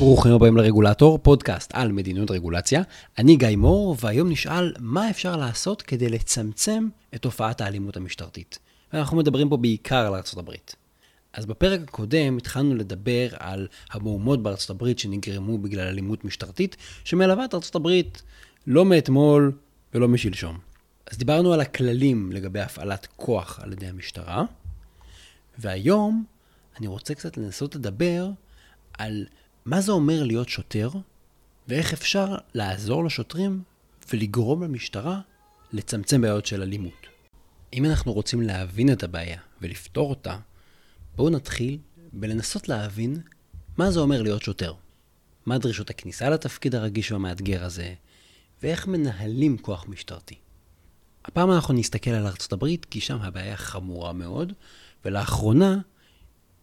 ברוכים הבאים לרגולטור, פודקאסט על מדיניות רגולציה. אני גיא מור, והיום נשאל מה אפשר לעשות כדי לצמצם את תופעת האלימות המשטרתית. ואנחנו מדברים פה בעיקר על הברית. אז בפרק הקודם התחלנו לדבר על המהומות בארצות הברית שנגרמו בגלל אלימות משטרתית, שמלווה את ארצות הברית לא מאתמול ולא משלשום. אז דיברנו על הכללים לגבי הפעלת כוח על ידי המשטרה, והיום אני רוצה קצת לנסות לדבר על מה זה אומר להיות שוטר, ואיך אפשר לעזור לשוטרים ולגרום למשטרה לצמצם בעיות של אלימות. אם אנחנו רוצים להבין את הבעיה ולפתור אותה, בואו נתחיל בלנסות להבין מה זה אומר להיות שוטר. מה דרישות הכניסה לתפקיד הרגיש והמאתגר הזה, ואיך מנהלים כוח משטרתי. הפעם אנחנו נסתכל על ארצות הברית, כי שם הבעיה חמורה מאוד, ולאחרונה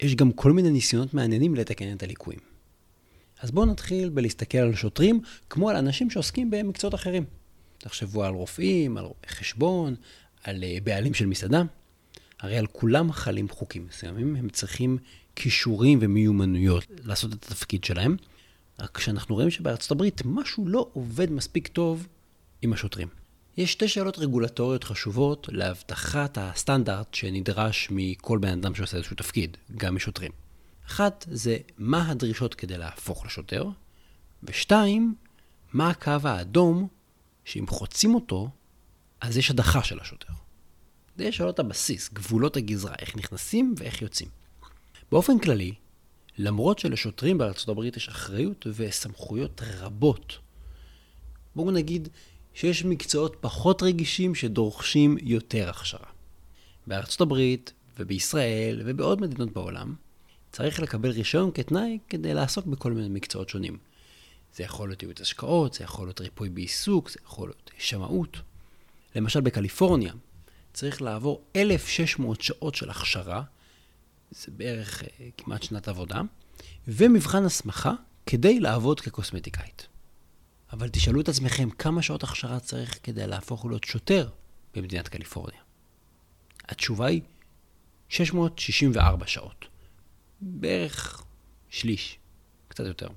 יש גם כל מיני ניסיונות מעניינים לתקן את הליקויים. אז בואו נתחיל בלהסתכל על שוטרים כמו על אנשים שעוסקים במקצועות אחרים. תחשבו על רופאים, על חשבון, על אה, בעלים של מסעדה. הרי על כולם חלים חוקים מסוימים, הם צריכים כישורים ומיומנויות לעשות את התפקיד שלהם. רק כשאנחנו רואים שבארצות הברית משהו לא עובד מספיק טוב עם השוטרים. יש שתי שאלות רגולטוריות חשובות להבטחת הסטנדרט שנדרש מכל בן אדם שעושה איזשהו תפקיד, גם משוטרים. אחת זה מה הדרישות כדי להפוך לשוטר, ושתיים, מה הקו האדום שאם חוצים אותו, אז יש הדחה של השוטר. זה שאלות הבסיס, גבולות הגזרה, איך נכנסים ואיך יוצאים. באופן כללי, למרות שלשוטרים בארצות הברית יש אחריות וסמכויות רבות, בואו נגיד שיש מקצועות פחות רגישים שדורשים יותר הכשרה. בארצות הברית ובישראל ובעוד מדינות בעולם, צריך לקבל רישיון כתנאי כדי לעסוק בכל מיני מקצועות שונים. זה יכול להיות ייעוץ השקעות, זה יכול להיות ריפוי בעיסוק, זה יכול להיות שמאות. למשל בקליפורניה, צריך לעבור 1,600 שעות של הכשרה, זה בערך uh, כמעט שנת עבודה, ומבחן הסמכה כדי לעבוד כקוסמטיקאית. אבל תשאלו את עצמכם כמה שעות הכשרה צריך כדי להפוך להיות שוטר במדינת קליפורניה. התשובה היא 664 שעות. בערך שליש, קצת יותר.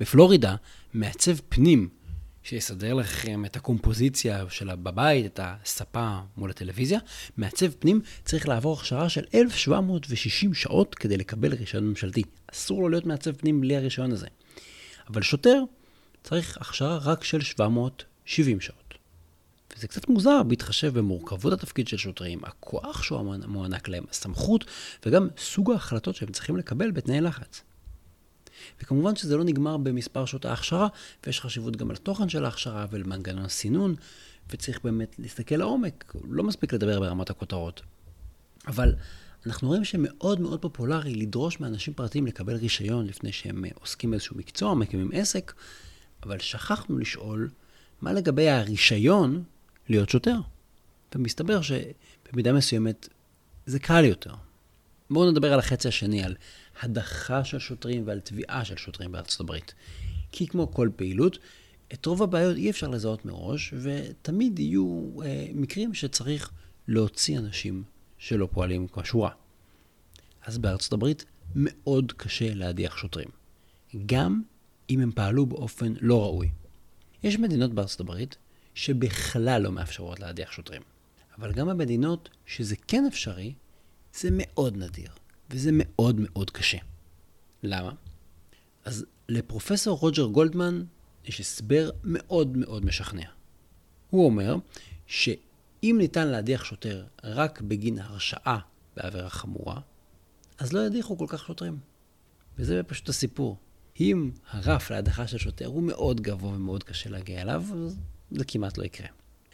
בפלורידה, מעצב פנים שיסדר לכם את הקומפוזיציה שלה בבית, את הספה מול הטלוויזיה, מעצב פנים צריך לעבור הכשרה של 1,760 שעות כדי לקבל רישיון ממשלתי. אסור לו להיות מעצב פנים בלי הרישיון הזה. אבל שוטר צריך הכשרה רק של 770 שעות. וזה קצת מוזר בהתחשב במורכבות התפקיד של שוטרים, הכוח שהוא מוענק להם, הסמכות, וגם סוג ההחלטות שהם צריכים לקבל בתנאי לחץ. וכמובן שזה לא נגמר במספר שעות ההכשרה, ויש חשיבות גם על התוכן של ההכשרה ולמנגנון הסינון, וצריך באמת להסתכל לעומק, לא מספיק לדבר ברמת הכותרות. אבל אנחנו רואים שמאוד מאוד פופולרי לדרוש מאנשים פרטיים לקבל רישיון לפני שהם עוסקים באיזשהו מקצוע, מקימים עסק, אבל שכחנו לשאול מה לגבי הרישיון להיות שוטר. ומסתבר שבמידה מסוימת זה קל יותר. בואו נדבר על החצי השני, על הדחה של שוטרים ועל תביעה של שוטרים בארצות הברית. כי כמו כל פעילות, את רוב הבעיות אי אפשר לזהות מראש, ותמיד יהיו אה, מקרים שצריך להוציא אנשים שלא פועלים כשורה. אז בארצות הברית מאוד קשה להדיח שוטרים, גם אם הם פעלו באופן לא ראוי. יש מדינות בארצות הברית שבכלל לא מאפשרות להדיח שוטרים. אבל גם במדינות שזה כן אפשרי, זה מאוד נדיר, וזה מאוד מאוד קשה. למה? אז לפרופסור רוג'ר גולדמן יש הסבר מאוד מאוד משכנע. הוא אומר שאם ניתן להדיח שוטר רק בגין הרשעה בעבירה חמורה, אז לא ידיחו כל כך שוטרים. וזה פשוט הסיפור. אם הרף להדחה של שוטר הוא מאוד גבוה ומאוד קשה להגיע אליו, אז זה כמעט לא יקרה.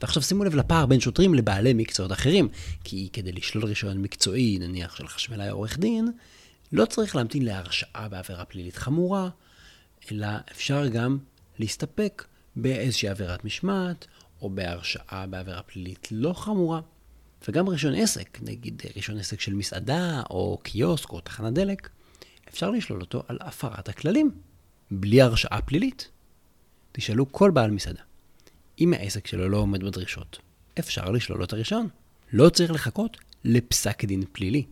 ועכשיו שימו לב לפער בין שוטרים לבעלי מקצועות אחרים, כי כדי לשלול רישיון מקצועי, נניח של חשמלאי עורך דין, לא צריך להמתין להרשעה בעבירה פלילית חמורה, אלא אפשר גם להסתפק באיזושהי עבירת משמעת, או בהרשעה בעבירה פלילית לא חמורה. וגם רישיון עסק, נגיד רישיון עסק של מסעדה, או קיוסק, או תחנת דלק, אפשר לשלול אותו על הפרת הכללים, בלי הרשעה פלילית. תשאלו כל בעל מסעדה. אם העסק שלו לא עומד בדרישות, אפשר לשלול לו את הרישיון. לא צריך לחכות לפסק דין פלילי.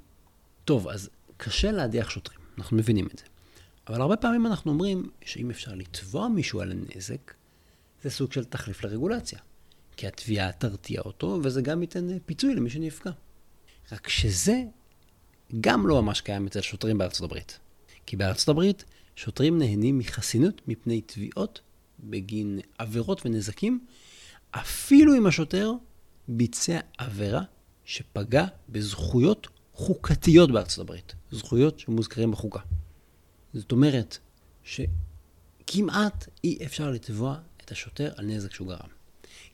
טוב, אז קשה להדיח שוטרים, אנחנו מבינים את זה. אבל הרבה פעמים אנחנו אומרים שאם אפשר לתבוע מישהו על הנזק, זה סוג של תחליף לרגולציה. כי התביעה תרתיע אותו, וזה גם ייתן פיצוי למי שנפגע. רק שזה גם לא ממש קיים אצל שוטרים בארצות הברית. כי בארצות הברית שוטרים נהנים מחסינות מפני תביעות בגין עבירות ונזקים, אפילו אם השוטר ביצע עבירה שפגע בזכויות חוקתיות בארצות הברית. זכויות שמוזכרים בחוקה. זאת אומרת שכמעט אי אפשר לתבוע את השוטר על נזק שהוא גרם.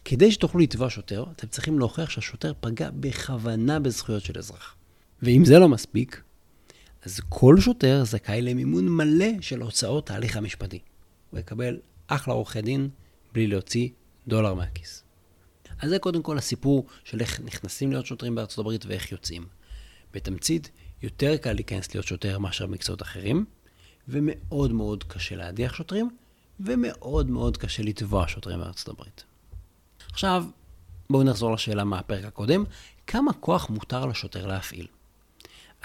כדי שתוכלו לתבוע שוטר, אתם צריכים להוכיח שהשוטר פגע בכוונה בזכויות של אזרח. ואם זה לא מספיק, אז כל שוטר זכאי למימון מלא של הוצאות ההליך המשפטי. הוא יקבל אחלה עורכי דין בלי להוציא דולר מהכיס. אז זה קודם כל הסיפור של איך נכנסים להיות שוטרים בארצות הברית ואיך יוצאים. בתמצית, יותר קל להיכנס להיות שוטר מאשר במקצועות אחרים, ומאוד מאוד קשה להדיח שוטרים, ומאוד מאוד קשה לתבוע שוטרים בארצות הברית. עכשיו, בואו נחזור לשאלה מהפרק הקודם, כמה כוח מותר לשוטר להפעיל?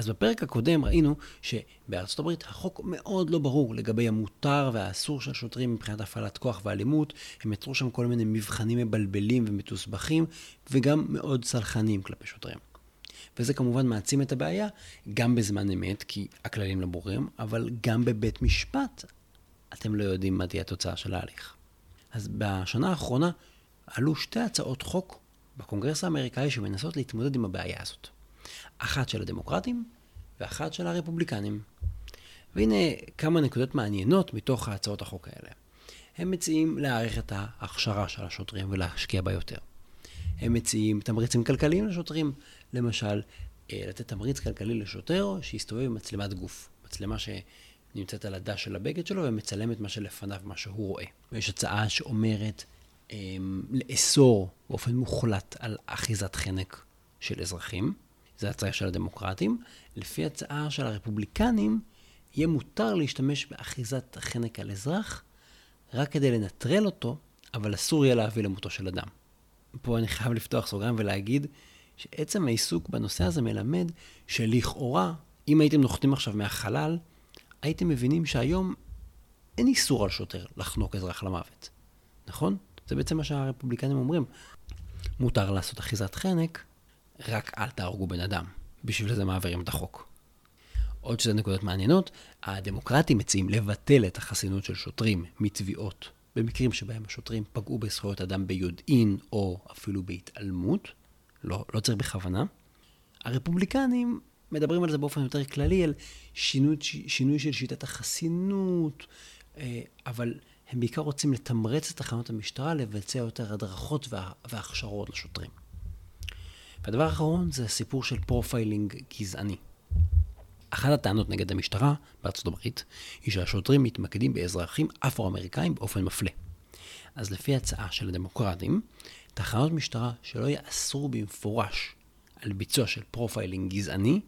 אז בפרק הקודם ראינו שבארצות הברית החוק מאוד לא ברור לגבי המותר והאסור של שוטרים מבחינת הפעלת כוח ואלימות. הם יצרו שם כל מיני מבחנים מבלבלים ומתוסבכים, וגם מאוד סלחניים כלפי שוטרים. וזה כמובן מעצים את הבעיה גם בזמן אמת, כי הכללים לא ברורים, אבל גם בבית משפט אתם לא יודעים מה תהיה התוצאה של ההליך. אז בשנה האחרונה עלו שתי הצעות חוק בקונגרס האמריקאי שמנסות להתמודד עם הבעיה הזאת. אחת של הדמוקרטים ואחת של הרפובליקנים. והנה כמה נקודות מעניינות מתוך הצעות החוק האלה. הם מציעים להעריך את ההכשרה של השוטרים ולהשקיע בה יותר. הם מציעים תמריצים כלכליים לשוטרים, למשל, אה, לתת תמריץ כלכלי לשוטר שיסתובב עם מצלמת גוף. מצלמה שנמצאת על הדש של הבגד שלו ומצלמת מה שלפניו, מה שהוא רואה. ויש הצעה שאומרת אמ, לאסור באופן מוחלט על אחיזת חנק של אזרחים. זו הצעה של הדמוקרטים. לפי הצעה של הרפובליקנים, יהיה מותר להשתמש באחיזת החנק על אזרח רק כדי לנטרל אותו, אבל אסור יהיה להביא למותו של אדם. פה אני חייב לפתוח סוגריים ולהגיד שעצם העיסוק בנושא הזה מלמד שלכאורה, אם הייתם נוחתים עכשיו מהחלל, הייתם מבינים שהיום אין איסור על שוטר לחנוק אזרח למוות, נכון? זה בעצם מה שהרפובליקנים אומרים. מותר לעשות אחיזת חנק, רק אל תהרגו בן אדם. בשביל זה מעבירים את החוק. עוד שתי נקודות מעניינות, הדמוקרטים מציעים לבטל את החסינות של שוטרים מתביעות במקרים שבהם השוטרים פגעו בזכויות אדם ביודעין או אפילו בהתעלמות, לא, לא צריך בכוונה. הרפובליקנים מדברים על זה באופן יותר כללי, על שינוי, שינוי של שיטת החסינות, אה, אבל הם בעיקר רוצים לתמרץ את תחנות המשטרה לבצע יותר הדרכות והכשרות לשוטרים. והדבר האחרון זה הסיפור של profiling גזעני. אחת הטענות נגד המשטרה בארצות הברית היא שהשוטרים מתמקדים באזרחים אפרו-אמריקאים באופן מפלה. אז לפי הצעה של הדמוקרטים, תחנות משטרה שלא יאסרו במפורש על ביצוע של profiling גזעני,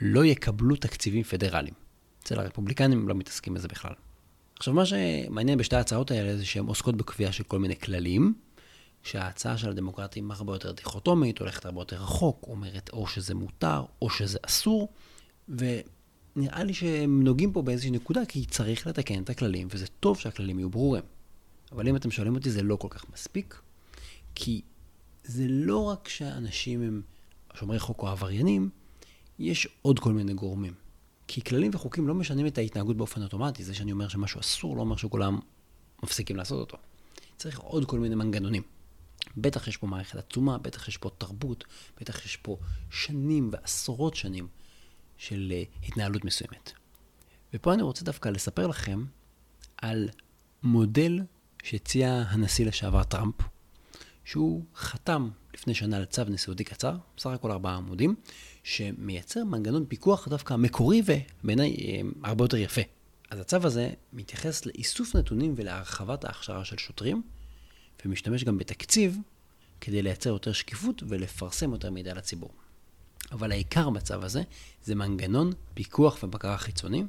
לא יקבלו תקציבים פדרליים. אצל הרפובליקנים לא מתעסקים בזה בכלל. עכשיו, מה שמעניין בשתי ההצעות האלה זה שהן עוסקות בקביעה של כל מיני כללים, שההצעה של הדמוקרטים הרבה יותר דיכוטומית, הולכת הרבה יותר רחוק, אומרת או שזה מותר או שזה אסור, ונראה לי שהם נוגעים פה באיזושהי נקודה, כי צריך לתקן את הכללים, וזה טוב שהכללים יהיו ברורים. אבל אם אתם שואלים אותי, זה לא כל כך מספיק, כי זה לא רק שאנשים הם שומרי חוק או עבריינים, יש עוד כל מיני גורמים. כי כללים וחוקים לא משנים את ההתנהגות באופן אוטומטי. זה שאני אומר שמשהו אסור לא אומר שכולם מפסיקים לעשות אותו. צריך עוד כל מיני מנגנונים. בטח יש פה מערכת עצומה, בטח יש פה תרבות, בטח יש פה שנים ועשרות שנים של uh, התנהלות מסוימת. ופה אני רוצה דווקא לספר לכם על מודל שהציע הנשיא לשעבר טראמפ, שהוא חתם לפני שנה על צו נשיאותי קצר, בסך הכל ארבעה עמודים, שמייצר מנגנון פיקוח דווקא מקורי ובעיניי אה, הרבה יותר יפה. אז הצו הזה מתייחס לאיסוף נתונים ולהרחבת ההכשרה של שוטרים, ומשתמש גם בתקציב כדי לייצר יותר שקיפות ולפרסם יותר מידע לציבור. אבל העיקר בצו הזה זה מנגנון פיקוח ובקרה חיצוני,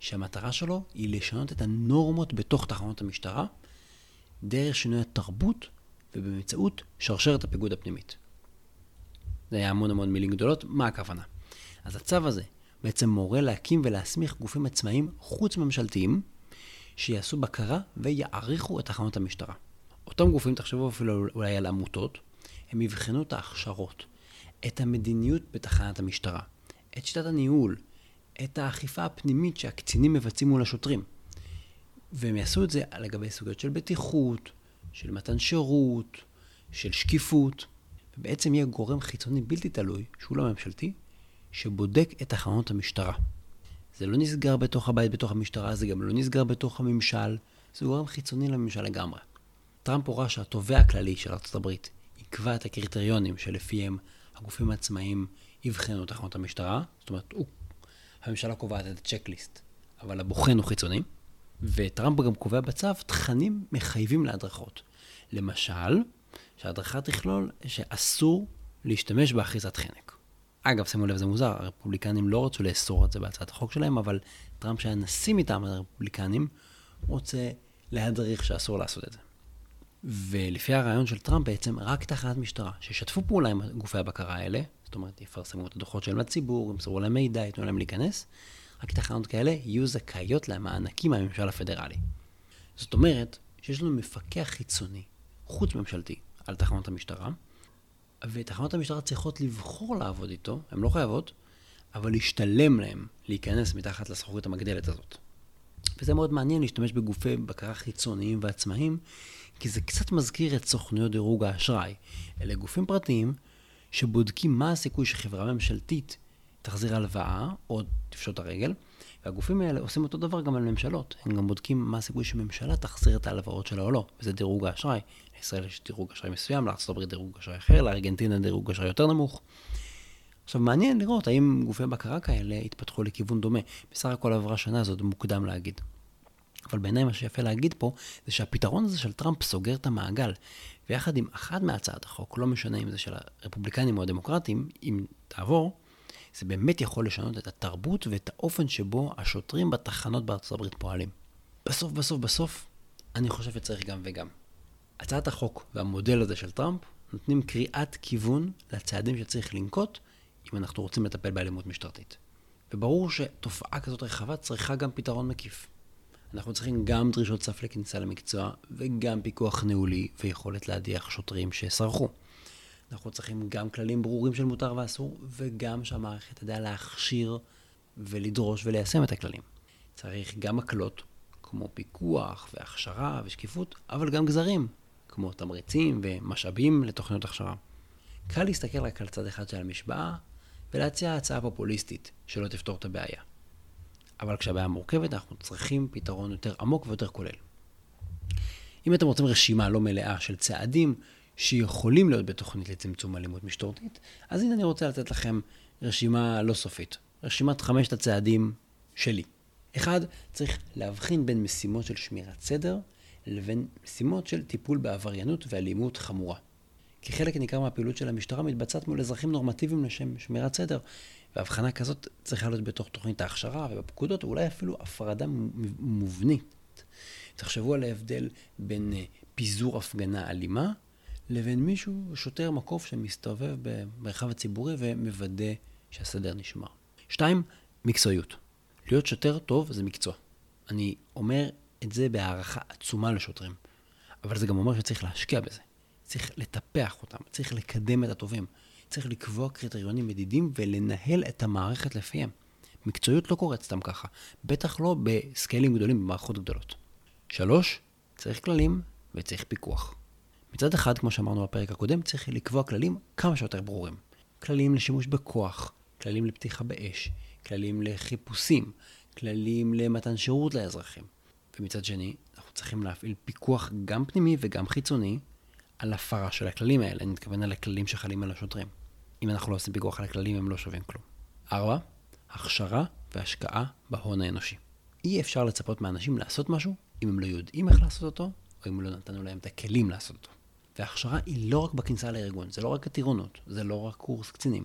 שהמטרה שלו היא לשנות את הנורמות בתוך תחנות המשטרה, דרך שינוי התרבות ובאמצעות שרשרת הפיקוד הפנימית. זה היה המון המון מילים גדולות, מה הכוונה? אז הצו הזה בעצם מורה להקים ולהסמיך גופים עצמאיים חוץ-ממשלתיים שיעשו בקרה ויעריכו את תחנות המשטרה. אותם גופים, תחשבו אפילו אולי על עמותות, הם יבחנו את ההכשרות, את המדיניות בתחנת המשטרה, את שיטת הניהול, את האכיפה הפנימית שהקצינים מבצעים מול השוטרים. והם יעשו את זה לגבי סוגיות של בטיחות, של מתן שירות, של שקיפות, ובעצם יהיה גורם חיצוני בלתי תלוי, שהוא לא ממשלתי, שבודק את תחנות המשטרה. זה לא נסגר בתוך הבית, בתוך המשטרה, זה גם לא נסגר בתוך הממשל, זה גורם חיצוני לממשל לגמרי. טראמפ הורה שהתובע הכללי של ארה"ב יקבע את הקריטריונים שלפיהם הגופים העצמאיים יבחנו את תחנות המשטרה, זאת אומרת, הוא, הממשלה קובעת את הצ'קליסט, אבל הבוחן הוא חיצוני, וטראמפ גם קובע בצו תכנים מחייבים להדרכות. למשל, שההדרכה תכלול שאסור להשתמש באחיזת חנק. אגב, שימו לב, זה מוזר, הרפובליקנים לא רצו לאסור את זה בהצעת החוק שלהם, אבל טראמפ שהיה נשיא מטעם הרפובליקנים, רוצה להדריך שאסור לעשות את זה. ולפי הרעיון של טראמפ בעצם, רק תחנת משטרה, ששתפו פעולה עם גופי הבקרה האלה, זאת אומרת, יפרסמו את הדוחות שלהם לציבור, ימסרו להם מידע, ייתנו להם להיכנס, רק תחנות כאלה יהיו זכאיות למענקים מהממשל הפדרלי. זאת אומרת, שיש לנו מפקח חיצוני, חוץ-ממשלתי, על תחנות המשטרה, ותחנות המשטרה צריכות לבחור לעבוד איתו, הן לא חייבות, אבל להשתלם להם להיכנס מתחת לזכוכית המגדלת הזאת. וזה מאוד מעניין להשתמש בגופי בקרה חיצוניים ועצמאיים, כי זה קצת מזכיר את סוכנויות דירוג האשראי. אלה גופים פרטיים שבודקים מה הסיכוי שחברה ממשלתית תחזיר הלוואה או תפשוט הרגל, והגופים האלה עושים אותו דבר גם על ממשלות. הם גם בודקים מה הסיכוי שממשלה תחזיר את ההלוואות שלה או לא, וזה דירוג האשראי. לישראל יש דירוג אשראי מסוים, לארה"ב דירוג אשראי אחר, לארגנטינה דירוג אשראי יותר נמוך. עכשיו, מעניין לראות האם גופי בקרה כאלה התפתחו לכיוון דומה. בסך הכל עברה שנה, זה עוד מוקדם להגיד. אבל בעיניי מה שיפה להגיד פה, זה שהפתרון הזה של טראמפ סוגר את המעגל, ויחד עם אחת מהצעת החוק, לא משנה אם זה של הרפובליקנים או הדמוקרטים, אם תעבור, זה באמת יכול לשנות את התרבות ואת האופן שבו השוטרים בתחנות בארצות הברית פועלים. בסוף, בסוף, בסוף, אני חושב שצריך גם וגם. הצעת החוק והמודל הזה של טראמפ נותנים קריאת כיוון לצעדים שצריך לנקוט אם אנחנו רוצים לטפל באלימות משטרתית. וברור שתופעה כזאת רחבה צריכה גם פתרון מקיף. אנחנו צריכים גם דרישות סף לכניסה למקצוע, וגם פיקוח ניהולי ויכולת להדיח שוטרים שסרחו. אנחנו צריכים גם כללים ברורים של מותר ואסור, וגם שהמערכת תדע להכשיר ולדרוש וליישם את הכללים. צריך גם הקלות, כמו פיקוח והכשרה ושקיפות, אבל גם גזרים, כמו תמריצים ומשאבים לתוכניות הכשרה. קל להסתכל רק על צד אחד של המשוואה ולהציע הצעה פופוליסטית שלא תפתור את הבעיה. אבל כשהבעיה מורכבת אנחנו צריכים פתרון יותר עמוק ויותר כולל. אם אתם רוצים רשימה לא מלאה של צעדים שיכולים להיות בתוכנית לצמצום אלימות משטורתית, אז הנה אני רוצה לתת לכם רשימה לא סופית. רשימת חמשת הצעדים שלי. אחד, צריך להבחין בין משימות של שמירת סדר לבין משימות של טיפול בעבריינות ואלימות חמורה. כי חלק ניכר מהפעילות של המשטרה מתבצעת מול אזרחים נורמטיביים לשם שמירת סדר, והבחנה כזאת צריכה להיות בתוך תוכנית ההכשרה ובפקודות, ואולי אפילו הפרדה מובנית. תחשבו על ההבדל בין אה, פיזור הפגנה אלימה לבין מישהו, שוטר מקוף שמסתובב במרחב הציבורי ומוודא שהסדר נשמר. שתיים, מקצועיות. להיות שוטר טוב זה מקצוע. אני אומר את זה בהערכה עצומה לשוטרים, אבל זה גם אומר שצריך להשקיע בזה. צריך לטפח אותם, צריך לקדם את הטובים, צריך לקבוע קריטריונים מדידים ולנהל את המערכת לפיהם. מקצועיות לא קורית סתם ככה, בטח לא בסקיילים גדולים במערכות גדולות. שלוש, צריך כללים וצריך פיקוח. מצד אחד, כמו שאמרנו בפרק הקודם, צריך לקבוע כללים כמה שיותר ברורים. כללים לשימוש בכוח, כללים לפתיחה באש, כללים לחיפושים, כללים למתן שירות לאזרחים. ומצד שני, אנחנו צריכים להפעיל פיקוח גם פנימי וגם חיצוני על הפרה של הכללים האלה. אני מתכוון על הכללים שחלים על השוטרים. אם אנחנו לא עושים פיקוח על הכללים, הם לא שווים כלום. ארבע, הכשרה והשקעה בהון האנושי. אי אפשר לצפות מאנשים לעשות משהו אם הם לא יודעים איך לעשות אותו, או אם לא נתנו להם את הכלים לעשות אותו. והכשרה היא לא רק בכניסה לארגון, זה לא רק הטירונות, זה לא רק קורס קצינים.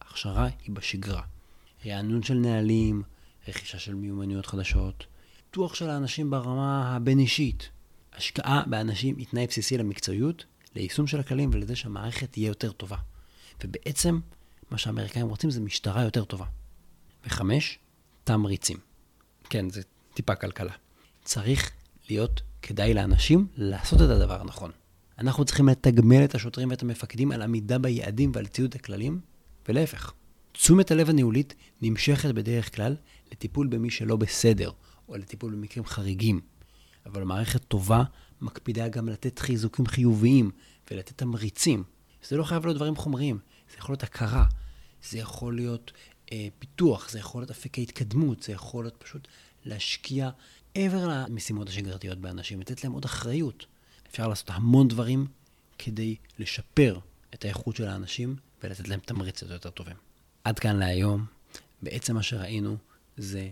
הכשרה היא בשגרה. רענון של נהלים, רכישה של מיומנויות חדשות, פיתוח של האנשים ברמה הבין-אישית. השקעה באנשים היא תנאי בסיסי למקצועיות, ליישום של הכללים ולזה שהמערכת תהיה יותר טובה. ובעצם, מה שהאמריקאים רוצים זה משטרה יותר טובה. וחמש, תמריצים. כן, זה טיפה כלכלה. צריך להיות כדאי לאנשים לעשות את הדבר הנכון. אנחנו צריכים לתגמל את השוטרים ואת המפקדים על עמידה ביעדים ועל ציוד הכללים, ולהפך. תשומת הלב הניהולית נמשכת בדרך כלל לטיפול במי שלא בסדר, או לטיפול במקרים חריגים. אבל מערכת טובה מקפידה גם לתת חיזוקים חיוביים ולתת תמריצים. זה לא חייב להיות דברים חומריים, זה יכול להיות הכרה, זה יכול להיות אה, פיתוח, זה יכול להיות אפיקי התקדמות, זה יכול להיות פשוט להשקיע מעבר למשימות השגרתיות באנשים, לתת להם עוד אחריות. אפשר לעשות המון דברים כדי לשפר את האיכות של האנשים ולתת להם תמריץ יותר טובים. עד כאן להיום. בעצם מה שראינו זה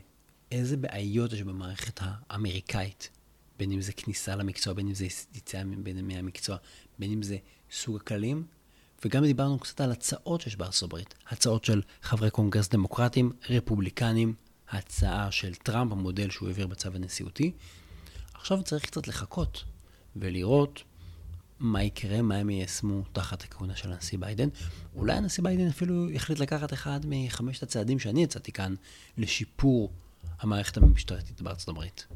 איזה בעיות יש במערכת האמריקאית, בין אם זה כניסה למקצוע, בין אם זה יציאה מהמקצוע, בין אם זה סוג הכללים, וגם דיברנו קצת על הצעות שיש בארצות הברית. הצעות של חברי קונגרס דמוקרטיים, רפובליקנים, ההצעה של טראמפ, המודל שהוא העביר בצו הנשיאותי. עכשיו צריך קצת לחכות ולראות מה יקרה, מה הם יישמו תחת הכהונה של הנשיא ביידן. אולי הנשיא ביידן אפילו יחליט לקחת אחד מחמשת הצעדים שאני הצעתי כאן לשיפור המערכת המשטרתית בארצות הברית.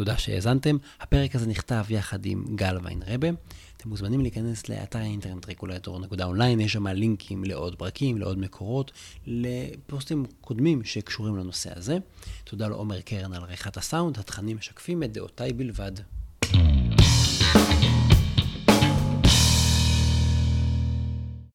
תודה שהאזנתם. הפרק הזה נכתב יחד עם גל ויינרבה. אתם מוזמנים להיכנס לאתר האינטרנט רגולטור.אונליין, יש שם לינקים לעוד פרקים, לעוד מקורות, לפוסטים קודמים שקשורים לנושא הזה. תודה לעומר קרן על עריכת הסאונד, התכנים משקפים את דעותיי בלבד.